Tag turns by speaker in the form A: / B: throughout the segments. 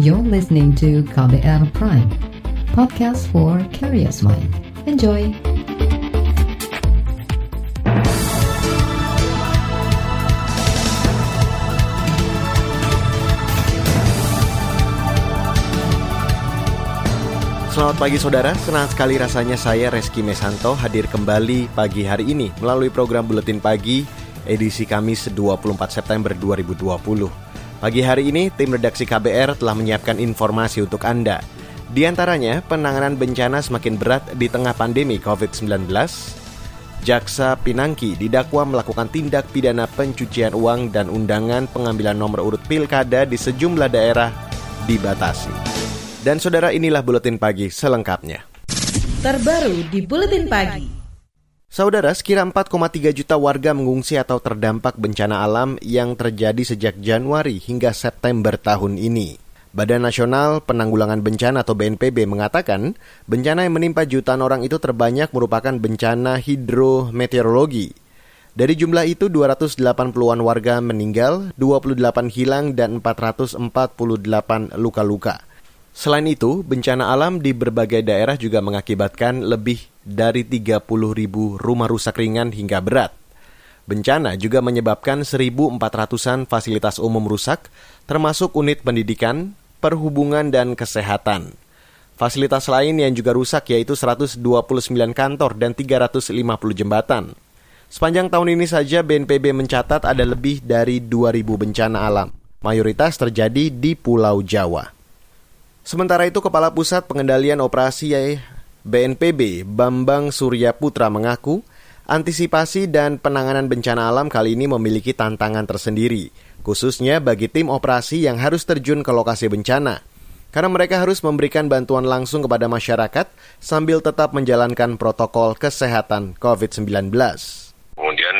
A: You're listening to KBR Prime, podcast for curious mind. Enjoy!
B: Selamat pagi saudara, senang sekali rasanya saya Reski Mesanto hadir kembali pagi hari ini melalui program Buletin Pagi edisi Kamis 24 September 2020. Pagi hari ini tim redaksi KBR telah menyiapkan informasi untuk Anda. Di antaranya, penanganan bencana semakin berat di tengah pandemi COVID-19. Jaksa Pinangki didakwa melakukan tindak pidana pencucian uang dan undangan pengambilan nomor urut pilkada di sejumlah daerah dibatasi. Dan saudara inilah Buletin Pagi selengkapnya.
C: Terbaru di Buletin Pagi.
B: Saudara, sekira 4,3 juta warga mengungsi atau terdampak bencana alam yang terjadi sejak Januari hingga September tahun ini. Badan Nasional Penanggulangan Bencana atau BNPB mengatakan, bencana yang menimpa jutaan orang itu terbanyak merupakan bencana hidrometeorologi. Dari jumlah itu 280-an warga meninggal, 28 hilang dan 448 luka-luka. Selain itu, bencana alam di berbagai daerah juga mengakibatkan lebih dari 30 ribu rumah rusak ringan hingga berat. Bencana juga menyebabkan 1.400-an fasilitas umum rusak, termasuk unit pendidikan, perhubungan, dan kesehatan. Fasilitas lain yang juga rusak yaitu 129 kantor dan 350 jembatan. Sepanjang tahun ini saja BNPB mencatat ada lebih dari 2.000 bencana alam. Mayoritas terjadi di Pulau Jawa. Sementara itu, Kepala Pusat Pengendalian Operasi BNPB Bambang Surya Putra mengaku, antisipasi dan penanganan bencana alam kali ini memiliki tantangan tersendiri, khususnya bagi tim operasi yang harus terjun ke lokasi bencana. Karena mereka harus memberikan bantuan langsung kepada masyarakat sambil tetap menjalankan protokol kesehatan COVID-19.
D: Kemudian di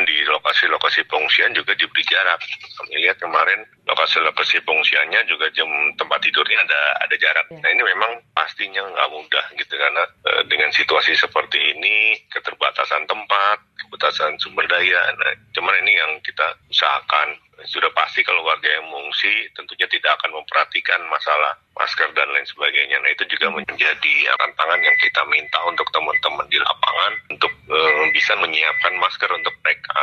D: lokasi-lokasi pengungsian juga diberi jarak. Kami lihat kemarin lokasi-lokasi pengungsiannya juga jam tempat tidurnya ada ada jarak. Ya. Nah ini memang pastinya nggak mudah gitu karena e, dengan situasi seperti ini keterbatasan tempat, keterbatasan sumber daya. Nah, cuman ini yang kita usahakan sudah pasti kalau warga yang mengungsi tentunya tidak akan memperhatikan masalah masker dan lain sebagainya. Nah itu juga menjadi tantangan yang kita minta untuk teman-teman di lapangan untuk e, bisa menyiapkan masker untuk mereka.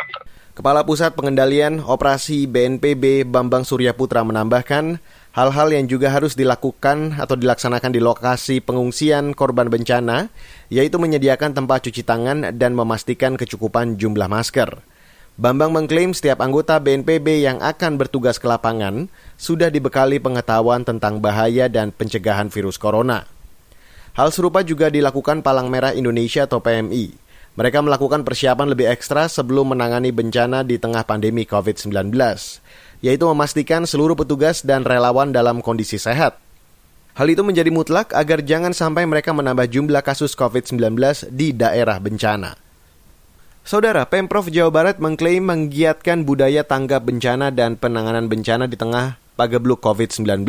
B: Kepala Pusat Pengendalian Operasi BNPB Bambang Surya Putra menambahkan, hal-hal yang juga harus dilakukan atau dilaksanakan di lokasi pengungsian korban bencana, yaitu menyediakan tempat cuci tangan dan memastikan kecukupan jumlah masker. Bambang mengklaim setiap anggota BNPB yang akan bertugas ke lapangan sudah dibekali pengetahuan tentang bahaya dan pencegahan virus corona. Hal serupa juga dilakukan Palang Merah Indonesia atau PMI. Mereka melakukan persiapan lebih ekstra sebelum menangani bencana di tengah pandemi COVID-19, yaitu memastikan seluruh petugas dan relawan dalam kondisi sehat. Hal itu menjadi mutlak agar jangan sampai mereka menambah jumlah kasus COVID-19 di daerah bencana. Saudara, Pemprov Jawa Barat mengklaim menggiatkan budaya tanggap bencana dan penanganan bencana di tengah pagebluk COVID-19.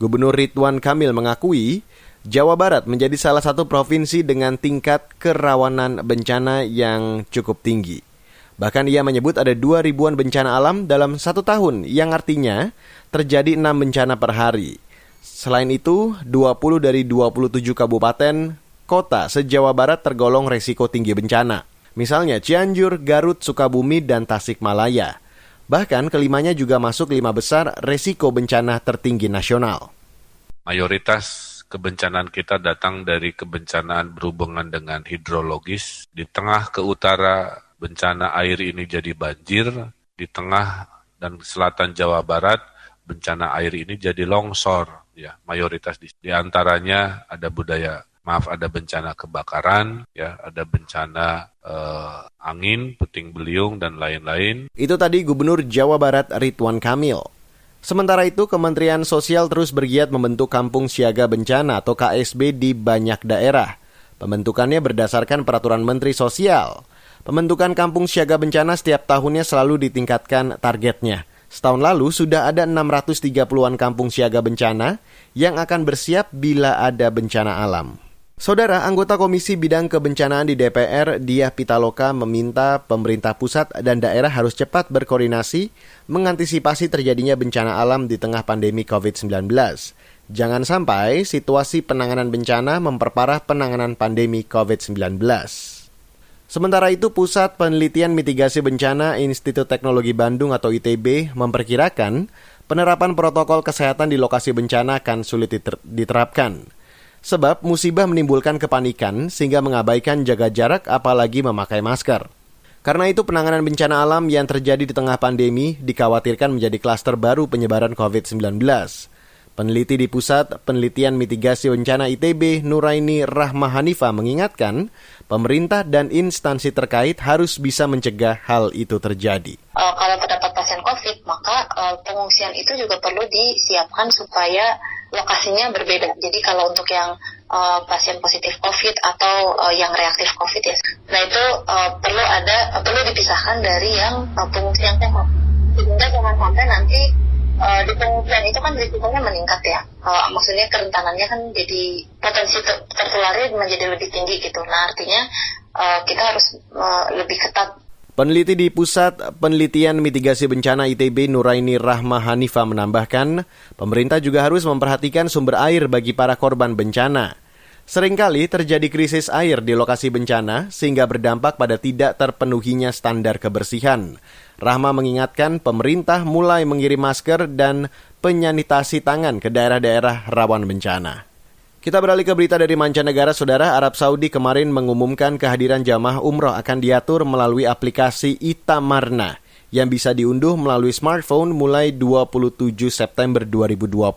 B: Gubernur Ridwan Kamil mengakui Jawa Barat menjadi salah satu provinsi dengan tingkat kerawanan bencana yang cukup tinggi. Bahkan ia menyebut ada dua ribuan bencana alam dalam satu tahun, yang artinya terjadi enam bencana per hari. Selain itu, 20 dari 27 kabupaten kota se-Jawa Barat tergolong resiko tinggi bencana. Misalnya Cianjur, Garut, Sukabumi, dan Tasikmalaya. Bahkan kelimanya juga masuk lima besar resiko bencana tertinggi nasional.
E: Mayoritas kebencanaan kita datang dari kebencanaan berhubungan dengan hidrologis. Di tengah ke utara bencana air ini jadi banjir, di tengah dan selatan Jawa Barat bencana air ini jadi longsor ya mayoritas di, di antaranya ada budaya maaf ada bencana kebakaran ya ada bencana eh, angin puting beliung dan lain-lain
B: itu tadi Gubernur Jawa Barat Ridwan Kamil Sementara itu, Kementerian Sosial terus bergiat membentuk kampung siaga bencana atau KSB di banyak daerah. Pembentukannya berdasarkan peraturan Menteri Sosial. Pembentukan kampung siaga bencana setiap tahunnya selalu ditingkatkan targetnya. Setahun lalu sudah ada 630-an kampung siaga bencana yang akan bersiap bila ada bencana alam. Saudara anggota Komisi Bidang Kebencanaan di DPR, Dia Pitaloka, meminta pemerintah pusat dan daerah harus cepat berkoordinasi mengantisipasi terjadinya bencana alam di tengah pandemi COVID-19. Jangan sampai situasi penanganan bencana memperparah penanganan pandemi COVID-19. Sementara itu, Pusat Penelitian Mitigasi Bencana Institut Teknologi Bandung atau ITB memperkirakan penerapan protokol kesehatan di lokasi bencana akan sulit diterapkan. Sebab musibah menimbulkan kepanikan sehingga mengabaikan jaga jarak apalagi memakai masker. Karena itu penanganan bencana alam yang terjadi di tengah pandemi dikhawatirkan menjadi klaster baru penyebaran COVID-19. Peneliti di Pusat Penelitian Mitigasi Bencana ITB, Nuraini Rahma Hanifa mengingatkan, pemerintah dan instansi terkait harus bisa mencegah hal itu terjadi.
F: Uh, kalau terdapat pasien COVID, maka uh, pengungsian itu juga perlu disiapkan supaya lokasinya berbeda. Jadi kalau untuk yang uh, pasien positif COVID atau uh, yang reaktif COVID ya, nah itu uh, perlu ada uh, perlu dipisahkan dari yang uh, pengungsian sehat. Sehingga jangan sampai nanti uh, di pengungsian itu kan risikonya meningkat ya. Uh, maksudnya kerentanannya kan jadi potensi ter tertularnya menjadi lebih tinggi gitu. Nah artinya uh, kita harus uh, lebih ketat
B: Peneliti di Pusat Penelitian Mitigasi Bencana ITB Nuraini Rahma Hanifa menambahkan, pemerintah juga harus memperhatikan sumber air bagi para korban bencana. Seringkali terjadi krisis air di lokasi bencana sehingga berdampak pada tidak terpenuhinya standar kebersihan. Rahma mengingatkan pemerintah mulai mengirim masker dan penyanitasi tangan ke daerah-daerah rawan bencana. Kita beralih ke berita dari mancanegara, Saudara. Arab Saudi kemarin mengumumkan kehadiran jamaah umroh akan diatur melalui aplikasi Itamarna yang bisa diunduh melalui smartphone mulai 27 September 2020.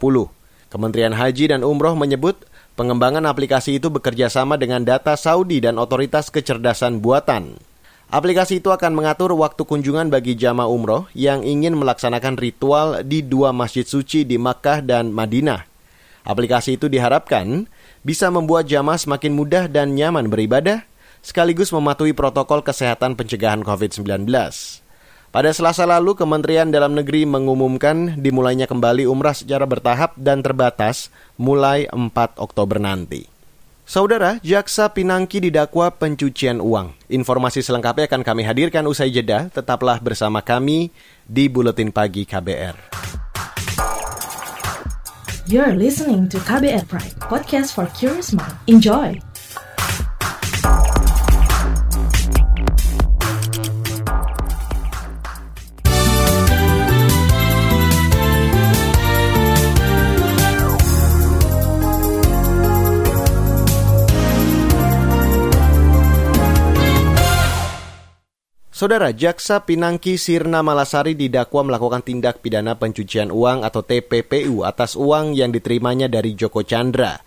B: Kementerian Haji dan Umroh menyebut pengembangan aplikasi itu bekerja sama dengan data Saudi dan otoritas kecerdasan buatan. Aplikasi itu akan mengatur waktu kunjungan bagi jamaah umroh yang ingin melaksanakan ritual di dua masjid suci di Makkah dan Madinah Aplikasi itu diharapkan bisa membuat jamaah semakin mudah dan nyaman beribadah, sekaligus mematuhi protokol kesehatan pencegahan COVID-19. Pada selasa lalu, Kementerian Dalam Negeri mengumumkan dimulainya kembali umrah secara bertahap dan terbatas mulai 4 Oktober nanti. Saudara, Jaksa Pinangki didakwa pencucian uang. Informasi selengkapnya akan kami hadirkan usai jeda. Tetaplah bersama kami di Buletin Pagi KBR.
C: You're listening to KBR Pride, podcast for curious mind. Enjoy!
B: Saudara Jaksa Pinangki Sirna Malasari didakwa melakukan tindak pidana pencucian uang atau TPPU atas uang yang diterimanya dari Joko Chandra.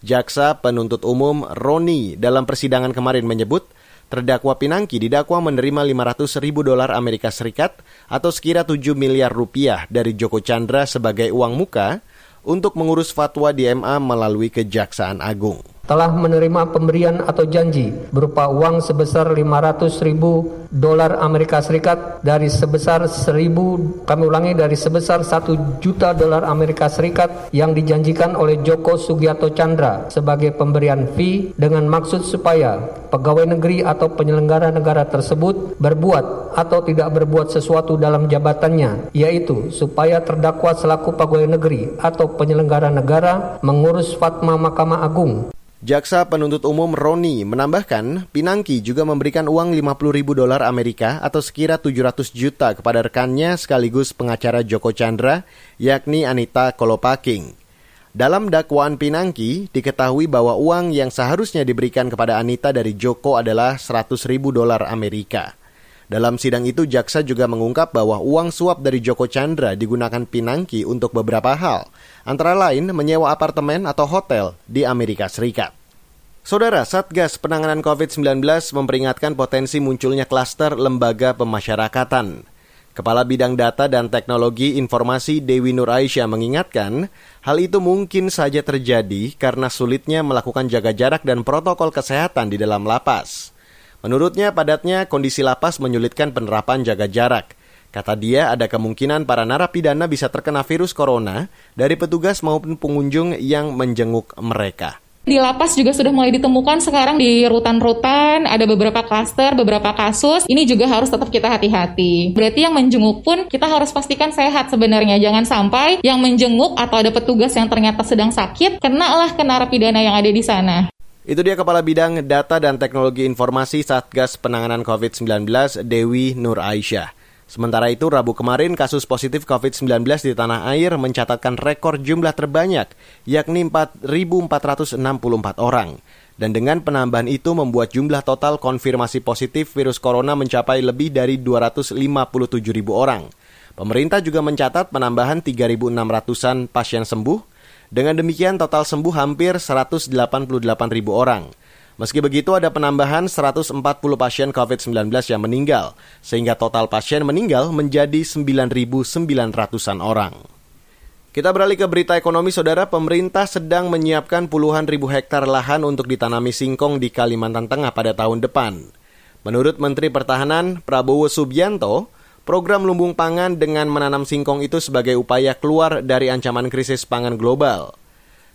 B: Jaksa penuntut umum Roni dalam persidangan kemarin menyebut terdakwa Pinangki didakwa menerima 500 ribu dolar Amerika Serikat atau sekira 7 miliar rupiah dari Joko Chandra sebagai uang muka untuk mengurus fatwa di MA melalui Kejaksaan Agung
G: telah menerima pemberian atau janji berupa uang sebesar 500 ribu dolar Amerika Serikat dari sebesar 1000 kami ulangi dari sebesar 1 juta dolar Amerika Serikat yang dijanjikan oleh Joko Sugiarto Chandra sebagai pemberian fee dengan maksud supaya pegawai negeri atau penyelenggara negara tersebut berbuat atau tidak berbuat sesuatu dalam jabatannya yaitu supaya terdakwa selaku pegawai negeri atau penyelenggara negara mengurus fatma Mahkamah Agung
B: Jaksa penuntut umum Roni menambahkan, Pinangki juga memberikan uang 50 ribu dolar Amerika atau sekira 700 juta kepada rekannya sekaligus pengacara Joko Chandra, yakni Anita Kolopaking. Dalam dakwaan Pinangki, diketahui bahwa uang yang seharusnya diberikan kepada Anita dari Joko adalah 100 ribu dolar Amerika. Dalam sidang itu, jaksa juga mengungkap bahwa uang suap dari Joko Chandra digunakan Pinangki untuk beberapa hal, antara lain menyewa apartemen atau hotel di Amerika Serikat. Saudara, Satgas Penanganan COVID-19 memperingatkan potensi munculnya klaster lembaga pemasyarakatan. Kepala Bidang Data dan Teknologi Informasi Dewi Nur Aisyah mengingatkan, hal itu mungkin saja terjadi karena sulitnya melakukan jaga jarak dan protokol kesehatan di dalam lapas. Menurutnya, padatnya kondisi lapas menyulitkan penerapan jaga jarak. Kata dia, ada kemungkinan para narapidana bisa terkena virus corona dari petugas maupun pengunjung yang menjenguk mereka.
H: Di lapas juga sudah mulai ditemukan sekarang di rutan-rutan, ada beberapa klaster, beberapa kasus. Ini juga harus tetap kita hati-hati. Berarti yang menjenguk pun kita harus pastikan sehat sebenarnya. Jangan sampai yang menjenguk atau ada petugas yang ternyata sedang sakit, kenalah ke narapidana yang ada di sana.
B: Itu dia Kepala Bidang Data dan Teknologi Informasi Satgas Penanganan COVID-19 Dewi Nur Aisyah. Sementara itu, Rabu kemarin kasus positif COVID-19 di tanah air mencatatkan rekor jumlah terbanyak, yakni 4.464 orang. Dan dengan penambahan itu membuat jumlah total konfirmasi positif virus corona mencapai lebih dari 257 ribu orang. Pemerintah juga mencatat penambahan 3.600-an pasien sembuh. Dengan demikian total sembuh hampir 188 ribu orang. Meski begitu ada penambahan 140 pasien COVID-19 yang meninggal, sehingga total pasien meninggal menjadi 9.900-an orang. Kita beralih ke berita ekonomi, saudara. Pemerintah sedang menyiapkan puluhan ribu hektar lahan untuk ditanami singkong di Kalimantan Tengah pada tahun depan. Menurut Menteri Pertahanan Prabowo Subianto, program lumbung pangan dengan menanam singkong itu sebagai upaya keluar dari ancaman krisis pangan global.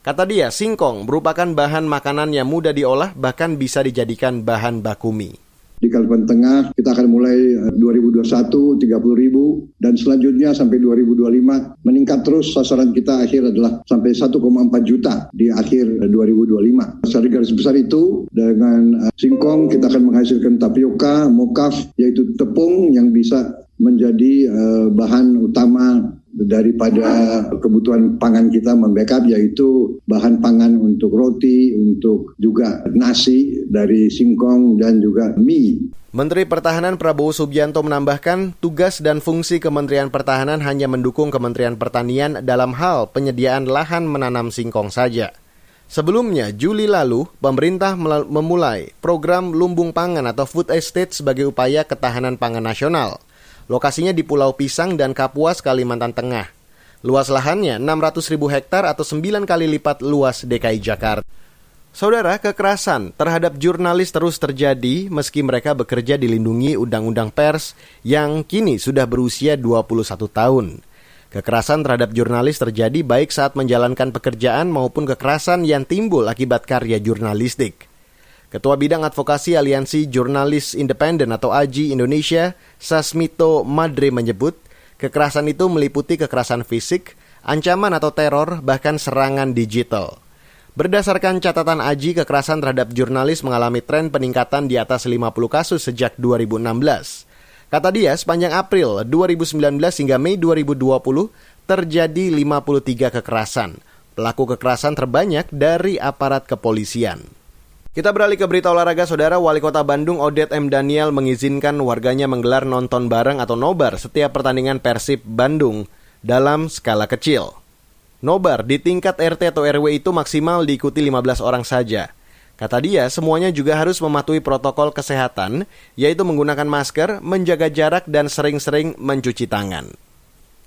B: Kata dia, singkong merupakan bahan makanan yang mudah diolah bahkan bisa dijadikan bahan baku mie.
I: Di Kalimantan Tengah kita akan mulai 2021 30 ribu dan selanjutnya sampai 2025 meningkat terus sasaran kita akhir adalah sampai 1,4 juta di akhir 2025. Secara garis besar itu dengan eh, singkong kita akan menghasilkan tapioka, mokaf yaitu tepung yang bisa menjadi bahan utama daripada kebutuhan pangan kita membackup yaitu bahan pangan untuk roti, untuk juga nasi dari singkong dan juga mie.
B: Menteri Pertahanan Prabowo Subianto menambahkan, tugas dan fungsi Kementerian Pertahanan hanya mendukung Kementerian Pertanian dalam hal penyediaan lahan menanam singkong saja. Sebelumnya, Juli lalu, pemerintah memulai program lumbung pangan atau food estate sebagai upaya ketahanan pangan nasional – Lokasinya di Pulau Pisang dan Kapuas, Kalimantan Tengah. Luas lahannya 600 ribu hektar atau 9 kali lipat luas DKI Jakarta. Saudara, kekerasan terhadap jurnalis terus terjadi meski mereka bekerja dilindungi Undang-Undang Pers yang kini sudah berusia 21 tahun. Kekerasan terhadap jurnalis terjadi baik saat menjalankan pekerjaan maupun kekerasan yang timbul akibat karya jurnalistik. Ketua Bidang Advokasi Aliansi Jurnalis Independen atau AJI Indonesia, Sasmito Madre menyebut, kekerasan itu meliputi kekerasan fisik, ancaman atau teror, bahkan serangan digital. Berdasarkan catatan AJI, kekerasan terhadap jurnalis mengalami tren peningkatan di atas 50 kasus sejak 2016. Kata dia, sepanjang April 2019 hingga Mei 2020 terjadi 53 kekerasan. Pelaku kekerasan terbanyak dari aparat kepolisian. Kita beralih ke berita olahraga, Saudara. Wali Kota Bandung Odet M. Daniel mengizinkan warganya menggelar nonton bareng atau nobar setiap pertandingan Persib Bandung dalam skala kecil. Nobar di tingkat RT atau RW itu maksimal diikuti 15 orang saja. Kata dia, semuanya juga harus mematuhi protokol kesehatan, yaitu menggunakan masker, menjaga jarak, dan sering-sering mencuci tangan.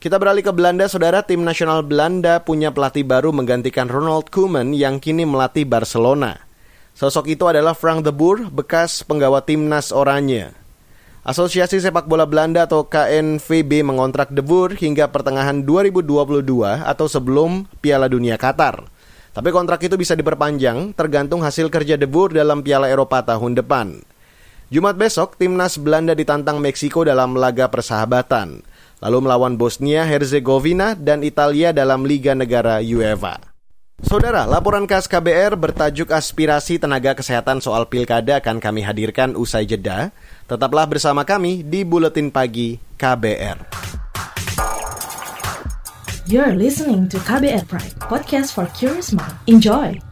B: Kita beralih ke Belanda, saudara. Tim nasional Belanda punya pelatih baru menggantikan Ronald Koeman yang kini melatih Barcelona. Sosok itu adalah Frank de Boer, bekas penggawa timnas Oranye. Asosiasi Sepak Bola Belanda atau KNVB mengontrak De Boer hingga pertengahan 2022 atau sebelum Piala Dunia Qatar. Tapi kontrak itu bisa diperpanjang tergantung hasil kerja De Boer dalam Piala Eropa tahun depan. Jumat besok, timnas Belanda ditantang Meksiko dalam laga persahabatan, lalu melawan Bosnia, Herzegovina, dan Italia dalam Liga Negara UEFA. Saudara, laporan khas KBR bertajuk aspirasi tenaga kesehatan soal pilkada akan kami hadirkan usai jeda. Tetaplah bersama kami di Buletin Pagi KBR.
C: You're listening to KBR Pride, podcast for curious mind. Enjoy!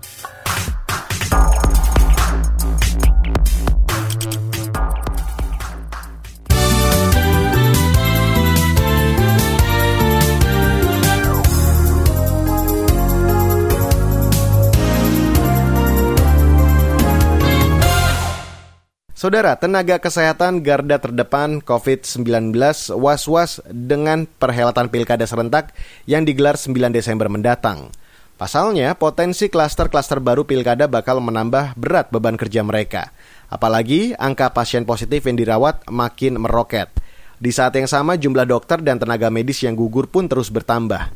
B: Saudara, tenaga kesehatan garda terdepan COVID-19 was-was dengan perhelatan pilkada serentak yang digelar 9 Desember mendatang. Pasalnya, potensi klaster-klaster baru pilkada bakal menambah berat beban kerja mereka. Apalagi angka pasien positif yang dirawat makin meroket. Di saat yang sama, jumlah dokter dan tenaga medis yang gugur pun terus bertambah.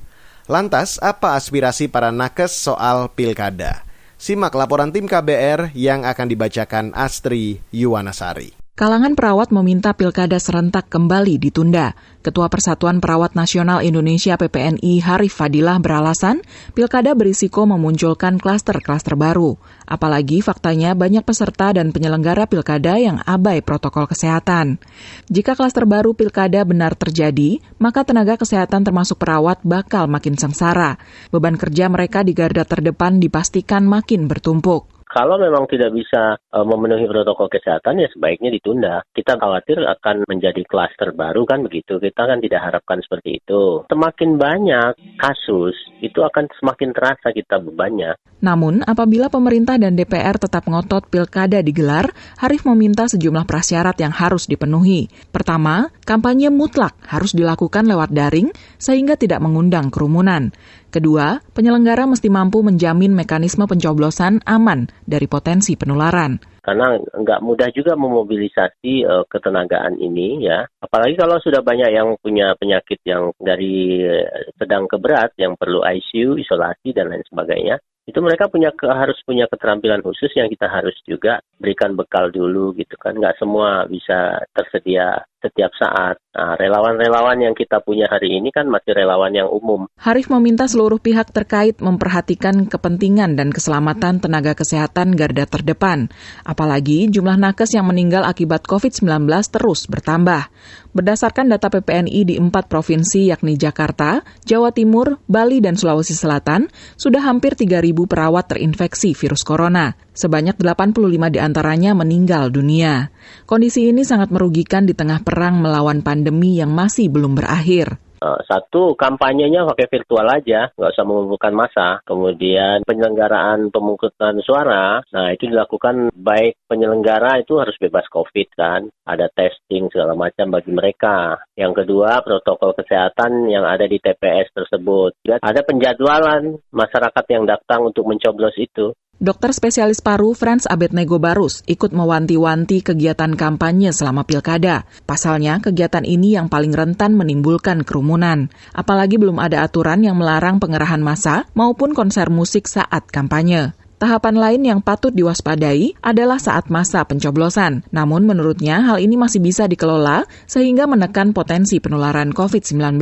B: Lantas, apa aspirasi para nakes soal pilkada? Simak laporan tim KBR yang akan dibacakan Astri Yuwanasari.
J: Kalangan perawat meminta pilkada serentak kembali ditunda. Ketua Persatuan Perawat Nasional Indonesia PPNI Harif Fadilah beralasan pilkada berisiko memunculkan klaster-klaster baru. Apalagi faktanya banyak peserta dan penyelenggara pilkada yang abai protokol kesehatan. Jika klaster baru pilkada benar terjadi, maka tenaga kesehatan termasuk perawat bakal makin sengsara. Beban kerja mereka di garda terdepan dipastikan makin bertumpuk.
K: Kalau memang tidak bisa uh, memenuhi protokol kesehatan ya sebaiknya ditunda. Kita khawatir akan menjadi klaster baru kan begitu. Kita kan tidak harapkan seperti itu. Semakin banyak kasus itu akan semakin terasa kita bebannya.
J: Namun, apabila pemerintah dan DPR tetap ngotot pilkada digelar, Harif meminta sejumlah prasyarat yang harus dipenuhi. Pertama, kampanye mutlak harus dilakukan lewat daring sehingga tidak mengundang kerumunan. Kedua, penyelenggara mesti mampu menjamin mekanisme pencoblosan aman dari potensi penularan.
K: Karena nggak mudah juga memobilisasi uh, ketenagaan ini ya. Apalagi kalau sudah banyak yang punya penyakit yang dari sedang ke berat, yang perlu ICU, isolasi, dan lain sebagainya itu mereka punya harus punya keterampilan khusus yang kita harus juga berikan bekal dulu gitu kan nggak semua bisa tersedia setiap saat. Nah, relawan-relawan yang kita punya hari ini kan masih relawan yang umum.
J: Harif meminta seluruh pihak terkait memperhatikan kepentingan dan keselamatan tenaga kesehatan garda terdepan. Apalagi jumlah nakes yang meninggal akibat COVID-19 terus bertambah. Berdasarkan data PPNI di empat provinsi yakni Jakarta, Jawa Timur, Bali, dan Sulawesi Selatan, sudah hampir 3.000 perawat terinfeksi virus corona. Sebanyak 85 di antaranya meninggal dunia. Kondisi ini sangat merugikan di tengah perang melawan pandemi yang masih belum berakhir.
K: Eh, satu, kampanyenya pakai virtual aja, nggak usah mengumpulkan masa. Kemudian penyelenggaraan pemungutan suara, nah itu dilakukan baik penyelenggara itu harus bebas COVID kan. Ada testing segala macam bagi mereka. Yang kedua, protokol kesehatan yang ada di TPS tersebut. Ada penjadwalan masyarakat yang datang untuk mencoblos itu.
J: Dokter spesialis paru Franz Abednego Barus ikut mewanti-wanti kegiatan kampanye selama pilkada. Pasalnya, kegiatan ini yang paling rentan menimbulkan kerumunan. Apalagi belum ada aturan yang melarang pengerahan massa maupun konser musik saat kampanye. Tahapan lain yang patut diwaspadai adalah saat masa pencoblosan. Namun menurutnya hal ini masih bisa dikelola sehingga menekan potensi penularan COVID-19.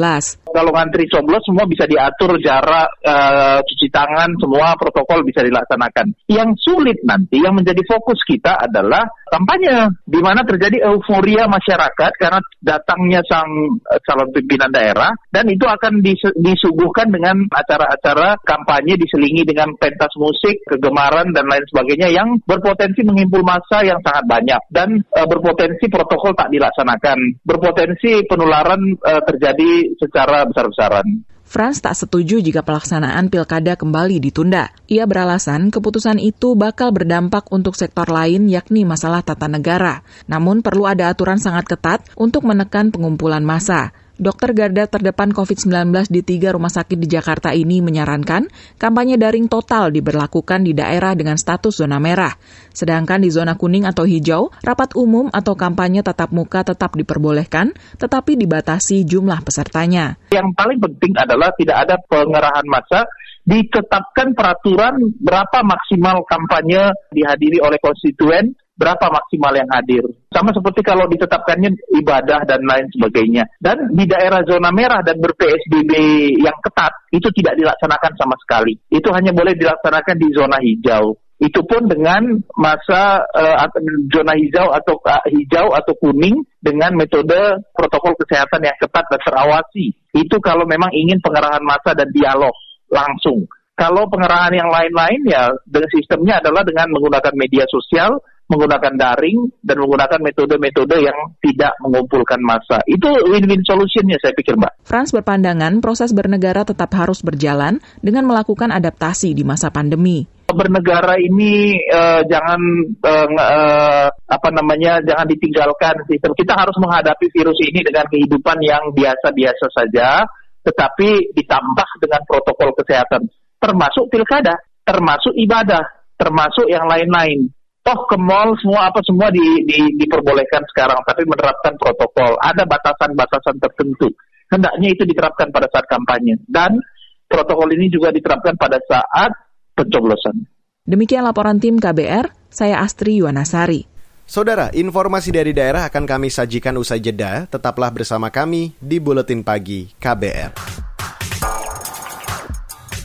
L: Kalau ngantri coblos semua bisa diatur jarak, uh, cuci tangan, semua protokol bisa dilaksanakan. Yang sulit nanti, yang menjadi fokus kita adalah kampanye, di mana terjadi euforia masyarakat karena datangnya sang uh, calon pimpinan daerah, dan itu akan dis disuguhkan dengan acara-acara kampanye diselingi dengan pentas musik, kegemaran dan lain sebagainya yang berpotensi mengimpul massa yang sangat banyak dan uh, berpotensi protokol tak dilaksanakan, berpotensi penularan uh, terjadi secara besar-besaran.
J: Frans tak setuju jika pelaksanaan pilkada kembali ditunda. Ia beralasan keputusan itu bakal berdampak untuk sektor lain yakni masalah tata negara. Namun perlu ada aturan sangat ketat untuk menekan pengumpulan massa. Dokter garda terdepan COVID-19 di tiga rumah sakit di Jakarta ini menyarankan kampanye daring total diberlakukan di daerah dengan status zona merah. Sedangkan di zona kuning atau hijau, rapat umum atau kampanye tatap muka tetap diperbolehkan, tetapi dibatasi jumlah pesertanya.
L: Yang paling penting adalah tidak ada pengerahan massa ditetapkan peraturan berapa maksimal kampanye dihadiri oleh konstituen berapa maksimal yang hadir. Sama seperti kalau ditetapkannya ibadah dan lain sebagainya. Dan di daerah zona merah dan ber-PSBB yang ketat, itu tidak dilaksanakan sama sekali. Itu hanya boleh dilaksanakan di zona hijau. Itu pun dengan masa uh, zona hijau atau uh, hijau atau kuning dengan metode protokol kesehatan yang ketat dan terawasi. Itu kalau memang ingin pengerahan massa dan dialog langsung. Kalau pengerahan yang lain-lain ya dengan sistemnya adalah dengan menggunakan media sosial, menggunakan daring dan menggunakan metode-metode yang tidak mengumpulkan massa. Itu win-win solutionnya saya pikir Mbak.
J: Frans berpandangan proses bernegara tetap harus berjalan dengan melakukan adaptasi di masa pandemi
L: bernegara ini uh, jangan uh, uh, apa namanya jangan ditinggalkan sistem kita harus menghadapi virus ini dengan kehidupan yang biasa-biasa saja tetapi ditambah dengan protokol kesehatan termasuk pilkada termasuk ibadah termasuk yang lain-lain toh ke mall semua apa semua di, di, diperbolehkan sekarang tapi menerapkan protokol ada batasan-batasan tertentu hendaknya itu diterapkan pada saat kampanye dan protokol ini juga diterapkan pada saat pencoblosan
J: Demikian laporan tim KBR, saya Astri Yuwanasari.
B: Saudara, informasi dari daerah akan kami sajikan usai jeda. Tetaplah bersama kami di Buletin Pagi KBR.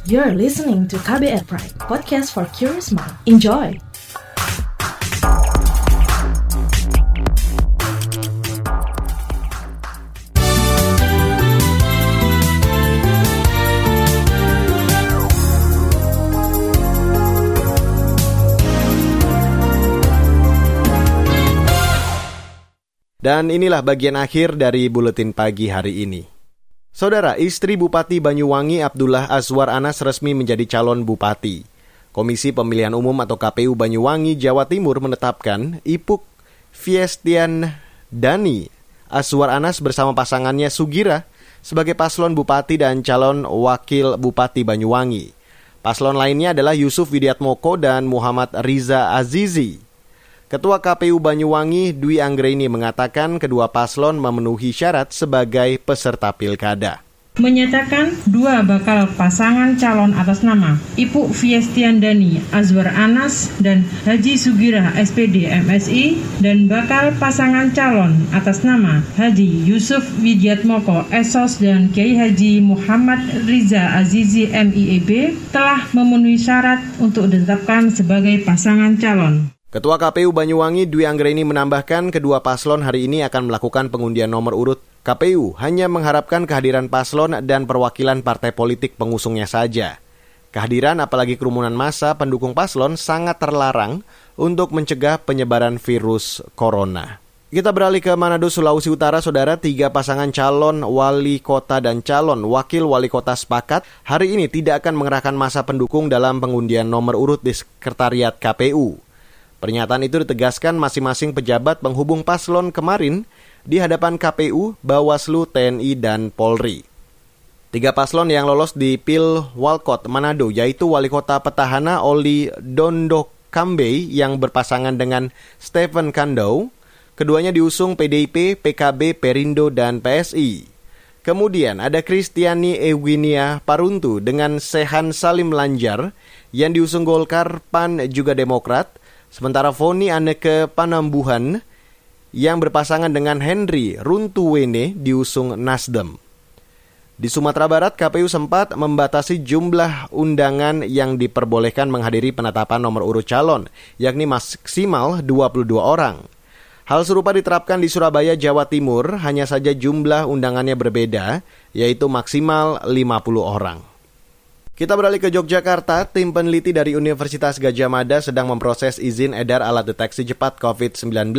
C: You're listening to KBR Pride, podcast for curious mind. Enjoy!
B: Dan inilah bagian akhir dari buletin pagi hari ini. Saudara, istri Bupati Banyuwangi Abdullah Azwar Anas resmi menjadi calon bupati. Komisi Pemilihan Umum atau KPU Banyuwangi Jawa Timur menetapkan Ipuk Fiestian Dani Azwar Anas bersama pasangannya Sugira sebagai paslon bupati dan calon wakil bupati Banyuwangi. Paslon lainnya adalah Yusuf Widiatmoko dan Muhammad Riza Azizi. Ketua KPU Banyuwangi Dwi Anggreni mengatakan kedua paslon memenuhi syarat sebagai peserta pilkada
M: menyatakan dua bakal pasangan calon atas nama Ibu Fiestian Dani Azwar Anas dan Haji Sugira SPD MSI dan bakal pasangan calon atas nama Haji Yusuf Widiatmoko Esos dan Kiai Haji Muhammad Riza Azizi MIEB telah memenuhi syarat untuk ditetapkan sebagai pasangan calon.
B: Ketua KPU Banyuwangi Dwi Anggreni menambahkan kedua paslon hari ini akan melakukan pengundian nomor urut. KPU hanya mengharapkan kehadiran paslon dan perwakilan partai politik pengusungnya saja. Kehadiran apalagi kerumunan massa pendukung paslon sangat terlarang untuk mencegah penyebaran virus corona. Kita beralih ke Manado, Sulawesi Utara, saudara. Tiga pasangan calon wali kota dan calon wakil wali kota sepakat hari ini tidak akan mengerahkan masa pendukung dalam pengundian nomor urut di sekretariat KPU. Pernyataan itu ditegaskan masing-masing pejabat penghubung paslon kemarin di hadapan KPU, Bawaslu, TNI, dan Polri. Tiga paslon yang lolos di Pil Walcott Manado yaitu Wali Kota Petahana Oli Dondo Kambe yang berpasangan dengan Stephen Kando. Keduanya diusung PDIP, PKB, Perindo, dan PSI. Kemudian ada Kristiani Eugenia Paruntu dengan Sehan Salim Lanjar yang diusung Golkar, PAN, juga Demokrat – Sementara Foni Aneke Panambuhan yang berpasangan dengan Henry Runtuwene diusung Nasdem. Di Sumatera Barat, KPU sempat membatasi jumlah undangan yang diperbolehkan menghadiri penetapan nomor urut calon, yakni maksimal 22 orang. Hal serupa diterapkan di Surabaya, Jawa Timur, hanya saja jumlah undangannya berbeda, yaitu maksimal 50 orang. Kita beralih ke Yogyakarta, tim peneliti dari Universitas Gajah Mada sedang memproses izin edar alat deteksi cepat COVID-19.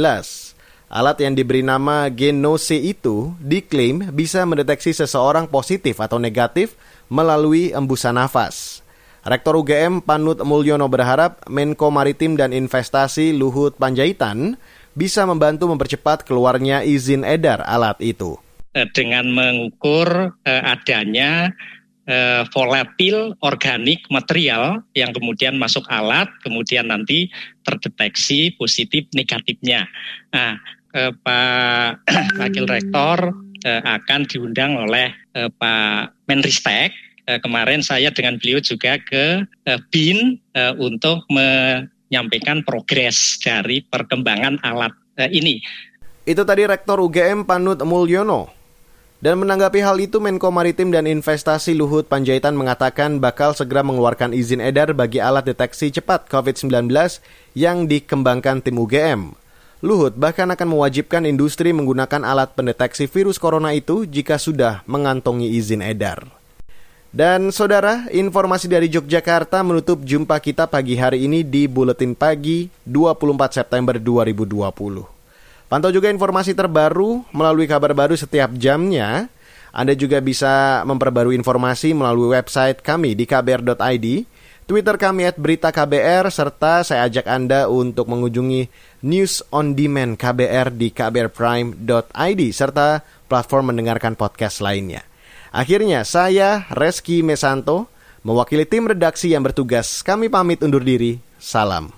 B: Alat yang diberi nama Genose itu diklaim bisa mendeteksi seseorang positif atau negatif melalui embusan nafas. Rektor UGM Panut Mulyono berharap Menko Maritim dan Investasi Luhut Panjaitan bisa membantu mempercepat keluarnya izin edar alat itu.
N: Eh, dengan mengukur eh, adanya eh, volatil organik material yang kemudian masuk alat, kemudian nanti terdeteksi positif negatifnya. Nah, eh, Pak Wakil Rektor eh, akan diundang oleh eh, Pak Menristek. Eh, kemarin saya dengan beliau juga ke eh, BIN eh, untuk menyampaikan progres dari perkembangan alat eh, ini.
B: Itu tadi Rektor UGM Panut Mulyono. Dan menanggapi hal itu, Menko Maritim dan Investasi Luhut Panjaitan mengatakan bakal segera mengeluarkan izin edar bagi alat deteksi cepat COVID-19 yang dikembangkan tim UGM. Luhut bahkan akan mewajibkan industri menggunakan alat pendeteksi virus corona itu jika sudah mengantongi izin edar. Dan saudara, informasi dari Yogyakarta menutup jumpa kita pagi hari ini di Buletin Pagi 24 September 2020. Pantau juga informasi terbaru melalui kabar baru setiap jamnya. Anda juga bisa memperbarui informasi melalui website kami di kbr.id, Twitter kami at berita KBR, serta saya ajak Anda untuk mengunjungi news on demand KBR di kbrprime.id, serta platform mendengarkan podcast lainnya. Akhirnya, saya Reski Mesanto, mewakili tim redaksi yang bertugas, kami pamit undur diri. Salam.